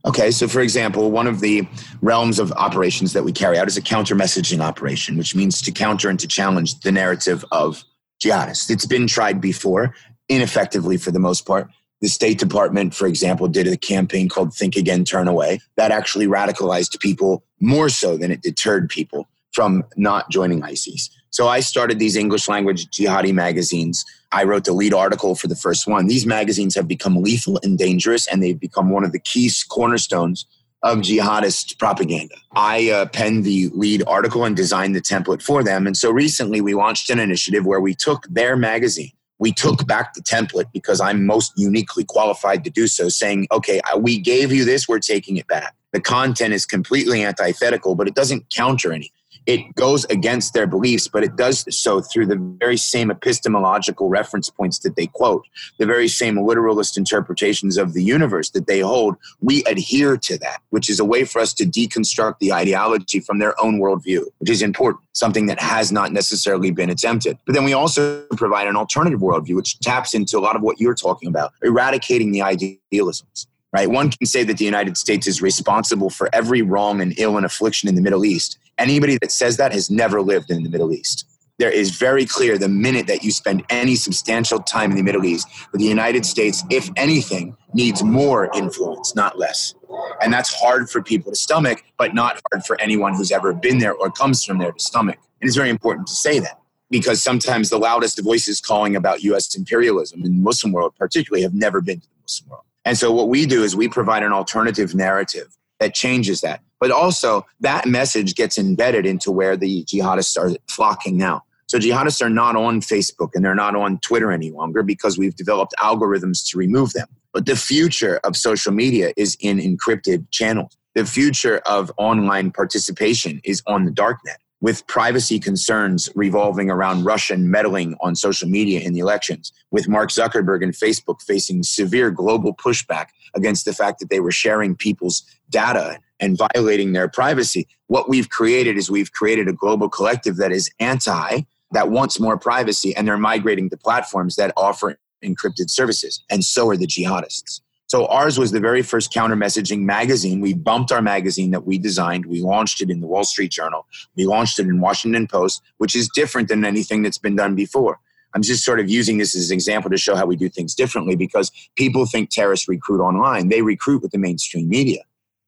Okay, so for example, one of the realms of operations that we carry out is a counter messaging operation, which means to counter and to challenge the narrative of jihadists. It's been tried before, ineffectively for the most part. The State Department, for example, did a campaign called Think Again, Turn Away that actually radicalized people more so than it deterred people from not joining ISIS. So I started these English language jihadi magazines. I wrote the lead article for the first one. These magazines have become lethal and dangerous, and they've become one of the key cornerstones of jihadist propaganda. I uh, penned the lead article and designed the template for them. And so recently we launched an initiative where we took their magazine we took back the template because I'm most uniquely qualified to do so, saying, okay, we gave you this, we're taking it back. The content is completely antithetical, but it doesn't counter anything it goes against their beliefs, but it does so through the very same epistemological reference points that they quote, the very same literalist interpretations of the universe that they hold. We adhere to that, which is a way for us to deconstruct the ideology from their own worldview, which is important, something that has not necessarily been attempted. But then we also provide an alternative worldview, which taps into a lot of what you're talking about, eradicating the idealisms right? One can say that the United States is responsible for every wrong and ill and affliction in the Middle East. Anybody that says that has never lived in the Middle East. There is very clear the minute that you spend any substantial time in the Middle East, the United States, if anything, needs more influence, not less. And that's hard for people to stomach, but not hard for anyone who's ever been there or comes from there to stomach. And it's very important to say that because sometimes the loudest voices calling about US imperialism in the Muslim world, particularly, have never been to the Muslim world. And so what we do is we provide an alternative narrative that changes that. But also that message gets embedded into where the jihadists are flocking now. So jihadists are not on Facebook and they're not on Twitter any longer because we've developed algorithms to remove them. But the future of social media is in encrypted channels. The future of online participation is on the darknet with privacy concerns revolving around Russian meddling on social media in the elections, with Mark Zuckerberg and Facebook facing severe global pushback against the fact that they were sharing people's data and violating their privacy. What we've created is we've created a global collective that is anti, that wants more privacy, and they're migrating to platforms that offer encrypted services. And so are the jihadists. So ours was the very first counter messaging magazine. We bumped our magazine that we designed. We launched it in the Wall Street Journal. We launched it in Washington Post, which is different than anything that's been done before. I'm just sort of using this as an example to show how we do things differently because people think terrorists recruit online. They recruit with the mainstream media,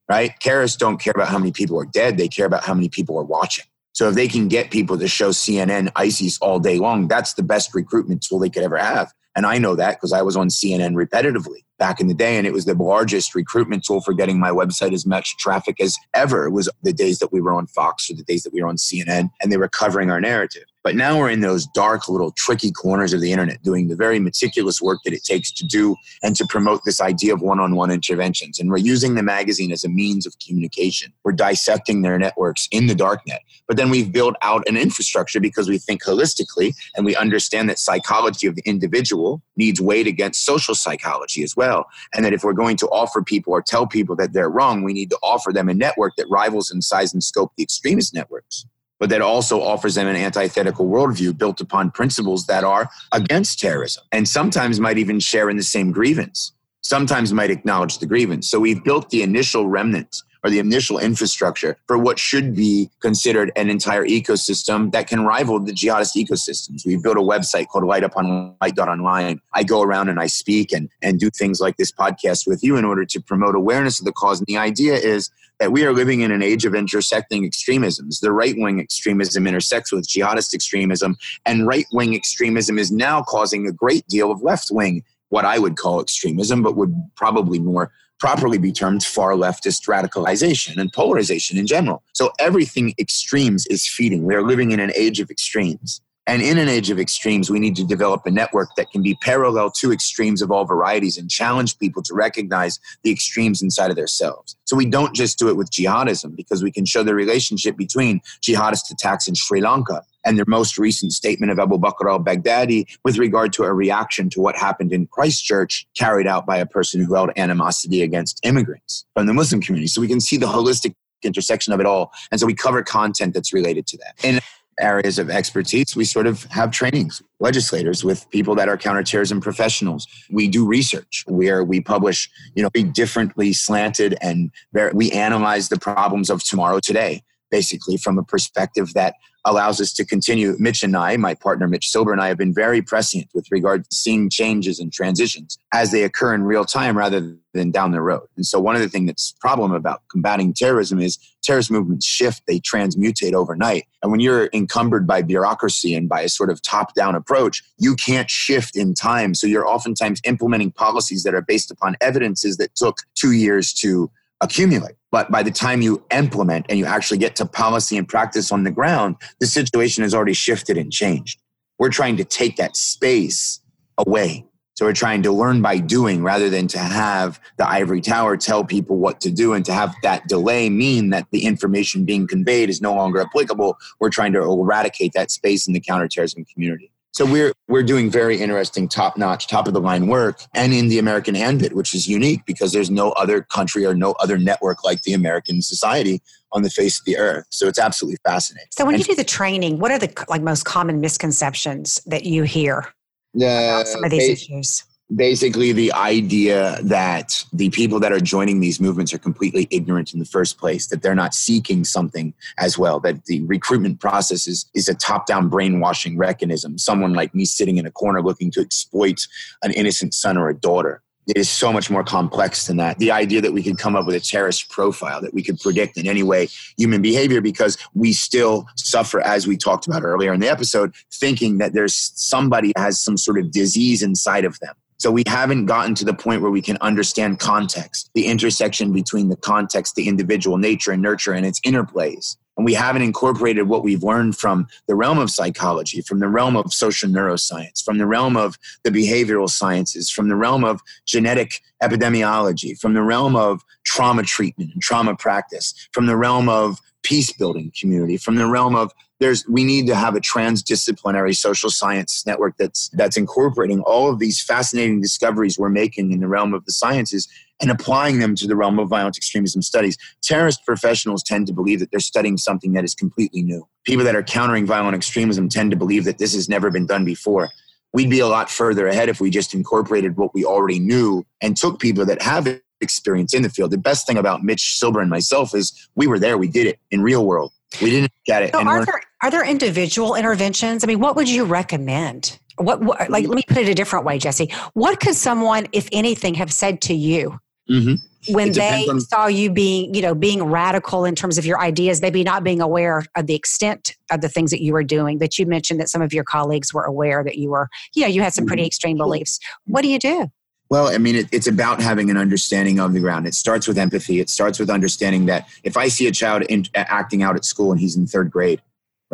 right? Terrorists don't care about how many people are dead. They care about how many people are watching. So if they can get people to show CNN ISIS all day long, that's the best recruitment tool they could ever have. And I know that because I was on CNN repetitively back in the day, and it was the largest recruitment tool for getting my website as much traffic as ever. It was the days that we were on Fox or the days that we were on CNN, and they were covering our narrative. But now we're in those dark, little tricky corners of the internet doing the very meticulous work that it takes to do and to promote this idea of one on one interventions. And we're using the magazine as a means of communication. We're dissecting their networks in the darknet. But then we've built out an infrastructure because we think holistically and we understand that psychology of the individual needs weight against social psychology as well. And that if we're going to offer people or tell people that they're wrong, we need to offer them a network that rivals in size and scope the extremist networks but that also offers them an antithetical worldview built upon principles that are against terrorism and sometimes might even share in the same grievance, sometimes might acknowledge the grievance. So we've built the initial remnants or the initial infrastructure for what should be considered an entire ecosystem that can rival the jihadist ecosystems. We've built a website called Light Up on Light.online. I go around and I speak and, and do things like this podcast with you in order to promote awareness of the cause. And the idea is that we are living in an age of intersecting extremisms. The right wing extremism intersects with jihadist extremism, and right wing extremism is now causing a great deal of left wing, what I would call extremism, but would probably more properly be termed far leftist radicalization and polarization in general. So everything extremes is feeding. We are living in an age of extremes. And in an age of extremes, we need to develop a network that can be parallel to extremes of all varieties and challenge people to recognize the extremes inside of themselves. So we don't just do it with jihadism because we can show the relationship between jihadist attacks in Sri Lanka and their most recent statement of Abu Bakr al Baghdadi with regard to a reaction to what happened in Christchurch carried out by a person who held animosity against immigrants from the Muslim community. So we can see the holistic intersection of it all. And so we cover content that's related to that. In areas of expertise, we sort of have trainings, legislators with people that are counterterrorism professionals. We do research where we publish, you know, be differently slanted and we analyze the problems of tomorrow today basically from a perspective that allows us to continue. Mitch and I, my partner Mitch Silber and I, have been very prescient with regard to seeing changes and transitions as they occur in real time rather than down the road. And so, one of the things that's problem about combating terrorism is terrorist movements shift; they transmutate overnight. And when you're encumbered by bureaucracy and by a sort of top-down approach, you can't shift in time. So you're oftentimes implementing policies that are based upon evidences that took two years to accumulate. But by the time you implement and you actually get to policy and practice on the ground, the situation has already shifted and changed. We're trying to take that space away. So we're trying to learn by doing rather than to have the ivory tower tell people what to do and to have that delay mean that the information being conveyed is no longer applicable. We're trying to eradicate that space in the counterterrorism community. So we're we're doing very interesting, top notch, top of the line work, and in the American ambit, which is unique because there's no other country or no other network like the American Society on the face of the earth. So it's absolutely fascinating. So when and, you do the training, what are the like most common misconceptions that you hear uh, about some of these issues? Basically the idea that the people that are joining these movements are completely ignorant in the first place, that they're not seeking something as well, that the recruitment process is, is a top down brainwashing mechanism. Someone like me sitting in a corner looking to exploit an innocent son or a daughter. It is so much more complex than that. The idea that we could come up with a terrorist profile that we could predict in any way human behavior because we still suffer, as we talked about earlier in the episode, thinking that there's somebody has some sort of disease inside of them so we haven't gotten to the point where we can understand context, the intersection between the context, the individual nature and nurture and its interplays. And we haven't incorporated what we've learned from the realm of psychology, from the realm of social neuroscience, from the realm of the behavioral sciences, from the realm of genetic epidemiology, from the realm of trauma treatment and trauma practice, from the realm of peace building community, from the realm of there's we need to have a transdisciplinary social science network that's that's incorporating all of these fascinating discoveries we're making in the realm of the sciences and applying them to the realm of violent extremism studies. Terrorist professionals tend to believe that they're studying something that is completely new. People that are countering violent extremism tend to believe that this has never been done before. We'd be a lot further ahead if we just incorporated what we already knew and took people that have experience in the field. The best thing about Mitch Silber and myself is we were there, we did it in real world. We didn't get it. So are there are there individual interventions? I mean, what would you recommend? What, what, like let me put it a different way, Jesse. What could someone, if anything, have said to you mm-hmm. when they on- saw you being, you know, being radical in terms of your ideas, maybe not being aware of the extent of the things that you were doing? But you mentioned that some of your colleagues were aware that you were, you know, you had some pretty mm-hmm. extreme beliefs. What do you do? Well, I mean, it, it's about having an understanding of the ground. It starts with empathy. It starts with understanding that if I see a child in, acting out at school and he's in third grade,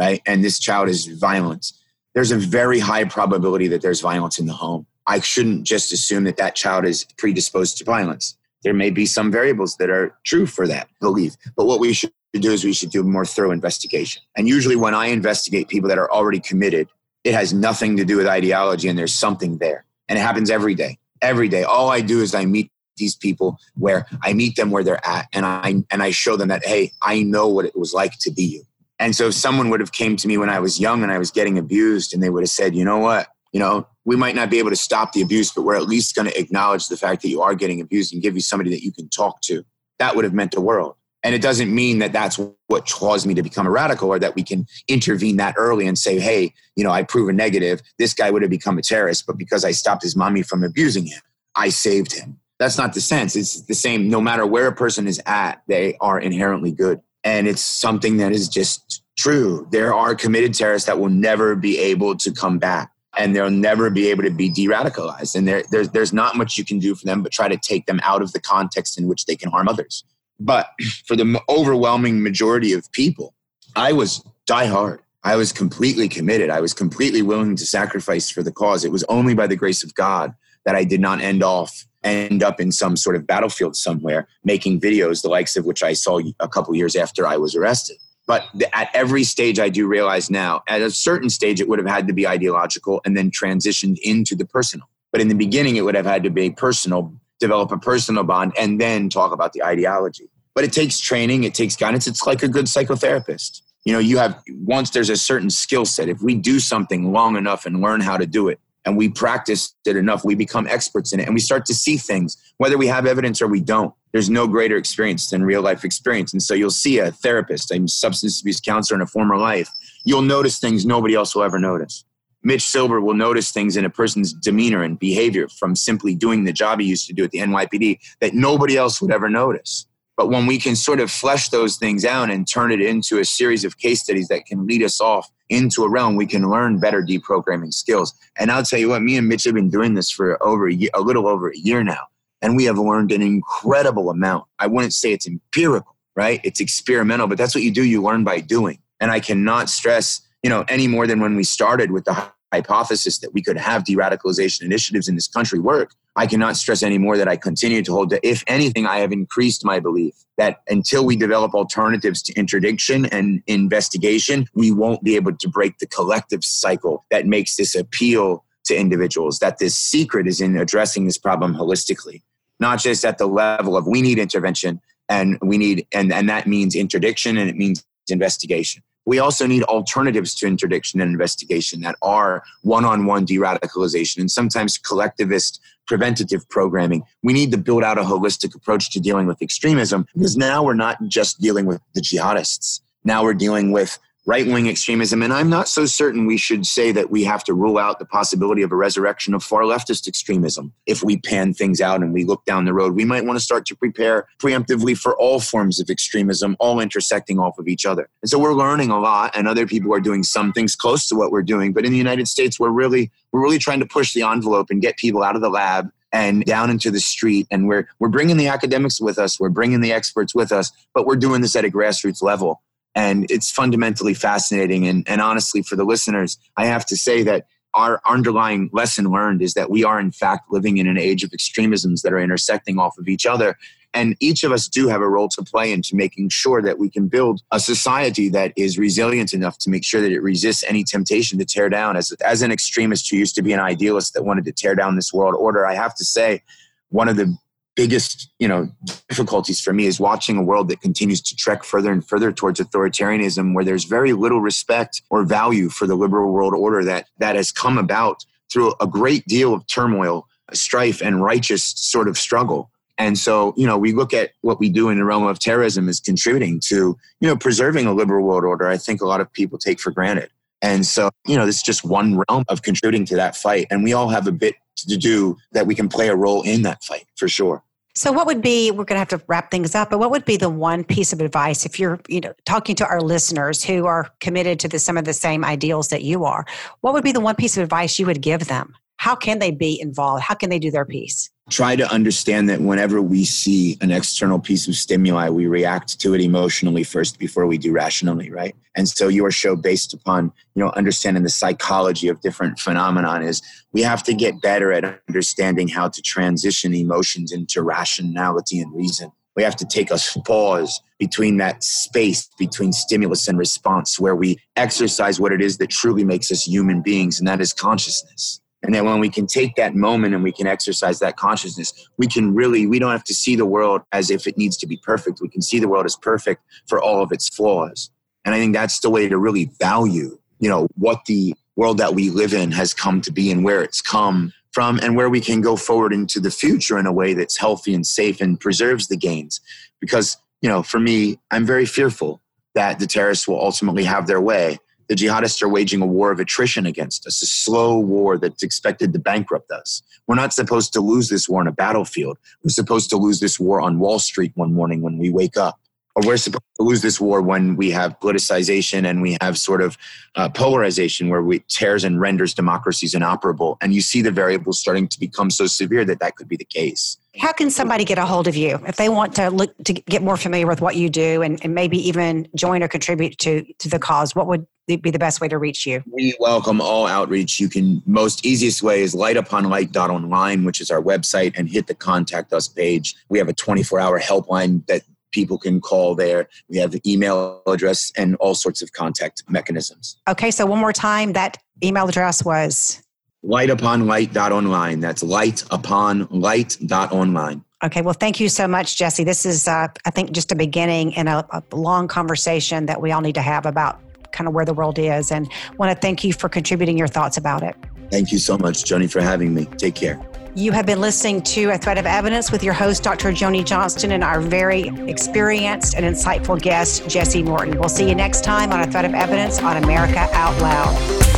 right, and this child is violent, there's a very high probability that there's violence in the home. I shouldn't just assume that that child is predisposed to violence. There may be some variables that are true for that belief. But what we should do is we should do more thorough investigation. And usually, when I investigate people that are already committed, it has nothing to do with ideology and there's something there. And it happens every day. Every day. All I do is I meet these people where I meet them where they're at and I and I show them that hey, I know what it was like to be you. And so if someone would have came to me when I was young and I was getting abused and they would have said, "You know what? You know, we might not be able to stop the abuse, but we're at least going to acknowledge the fact that you are getting abused and give you somebody that you can talk to." That would have meant the world. And it doesn't mean that that's what caused me to become a radical or that we can intervene that early and say, hey, you know, I prove a negative. This guy would have become a terrorist, but because I stopped his mommy from abusing him, I saved him. That's not the sense. It's the same. No matter where a person is at, they are inherently good. And it's something that is just true. There are committed terrorists that will never be able to come back and they'll never be able to be de radicalized. And there, there's, there's not much you can do for them but try to take them out of the context in which they can harm others. But for the overwhelming majority of people, I was die hard. I was completely committed. I was completely willing to sacrifice for the cause. It was only by the grace of God that I did not end off end up in some sort of battlefield somewhere making videos the likes of which I saw a couple years after I was arrested. But at every stage, I do realize now, at a certain stage, it would have had to be ideological and then transitioned into the personal. But in the beginning, it would have had to be personal develop a personal bond, and then talk about the ideology. But it takes training, it takes guidance. It's like a good psychotherapist. You know, you have once there's a certain skill set, if we do something long enough and learn how to do it, and we practice it enough, we become experts in it and we start to see things, whether we have evidence or we don't. There's no greater experience than real life experience. And so you'll see a therapist, a substance abuse counselor in a former life, you'll notice things nobody else will ever notice. Mitch Silber will notice things in a person's demeanor and behavior from simply doing the job he used to do at the NYPD that nobody else would ever notice. But when we can sort of flesh those things out and turn it into a series of case studies that can lead us off into a realm, we can learn better deprogramming skills. And I'll tell you what, me and Mitch have been doing this for over a, year, a little over a year now, and we have learned an incredible amount. I wouldn't say it's empirical, right? It's experimental, but that's what you do. You learn by doing. And I cannot stress you know, any more than when we started with the hypothesis that we could have de-radicalization initiatives in this country work. I cannot stress any more that I continue to hold that if anything, I have increased my belief that until we develop alternatives to interdiction and investigation, we won't be able to break the collective cycle that makes this appeal to individuals, that this secret is in addressing this problem holistically, not just at the level of we need intervention and we need, and, and that means interdiction and it means investigation we also need alternatives to interdiction and investigation that are one on one de radicalization and sometimes collectivist preventative programming. We need to build out a holistic approach to dealing with extremism because now we're not just dealing with the jihadists. Now we're dealing with right wing extremism. And I'm not so certain we should say that we have to rule out the possibility of a resurrection of far leftist extremism. If we pan things out and we look down the road, we might want to start to prepare preemptively for all forms of extremism, all intersecting off of each other. And so we're learning a lot, and other people are doing some things close to what we're doing. But in the United States, we're really, we're really trying to push the envelope and get people out of the lab and down into the street and we're we're bringing the academics with us we're bringing the experts with us but we're doing this at a grassroots level and it's fundamentally fascinating. And, and honestly, for the listeners, I have to say that our underlying lesson learned is that we are, in fact, living in an age of extremisms that are intersecting off of each other. And each of us do have a role to play into making sure that we can build a society that is resilient enough to make sure that it resists any temptation to tear down. As, as an extremist who used to be an idealist that wanted to tear down this world order, I have to say, one of the biggest you know difficulties for me is watching a world that continues to trek further and further towards authoritarianism where there's very little respect or value for the liberal world order that that has come about through a great deal of turmoil strife and righteous sort of struggle. And so you know we look at what we do in the realm of terrorism as contributing to you know preserving a liberal world order i think a lot of people take for granted and so, you know, this is just one realm of contributing to that fight. And we all have a bit to do that we can play a role in that fight for sure. So what would be we're going to have to wrap things up, but what would be the one piece of advice if you're, you know, talking to our listeners who are committed to the, some of the same ideals that you are? What would be the one piece of advice you would give them? How can they be involved? How can they do their piece? Try to understand that whenever we see an external piece of stimuli, we react to it emotionally first before we do rationally, right? And so your show based upon, you know, understanding the psychology of different phenomenon is we have to get better at understanding how to transition emotions into rationality and reason. We have to take a pause between that space between stimulus and response where we exercise what it is that truly makes us human beings, and that is consciousness. And then when we can take that moment and we can exercise that consciousness, we can really, we don't have to see the world as if it needs to be perfect. We can see the world as perfect for all of its flaws. And I think that's the way to really value, you know, what the world that we live in has come to be and where it's come from and where we can go forward into the future in a way that's healthy and safe and preserves the gains. Because, you know, for me, I'm very fearful that the terrorists will ultimately have their way the jihadists are waging a war of attrition against us, a slow war that's expected to bankrupt us. We're not supposed to lose this war on a battlefield. We're supposed to lose this war on Wall Street one morning when we wake up. Or we're supposed to lose this war when we have politicization and we have sort of uh, polarization where we tears and renders democracies inoperable. And you see the variables starting to become so severe that that could be the case. How can somebody get a hold of you if they want to look to get more familiar with what you do and, and maybe even join or contribute to to the cause? What would be the best way to reach you? We welcome all outreach. You can most easiest way is lightuponlight.online, which is our website, and hit the contact us page. We have a 24 hour helpline that people can call there. We have the email address and all sorts of contact mechanisms. Okay, so one more time, that email address was lightuponlight.online. That's lightuponlight.online. Okay, well, thank you so much, Jesse. This is, uh, I think, just a beginning in a, a long conversation that we all need to have about kind of where the world is. And want to thank you for contributing your thoughts about it. Thank you so much, Joni, for having me. Take care. You have been listening to A Thread of Evidence with your host, Dr. Joni Johnston, and our very experienced and insightful guest, Jesse Morton. We'll see you next time on A Thread of Evidence on America Out Loud.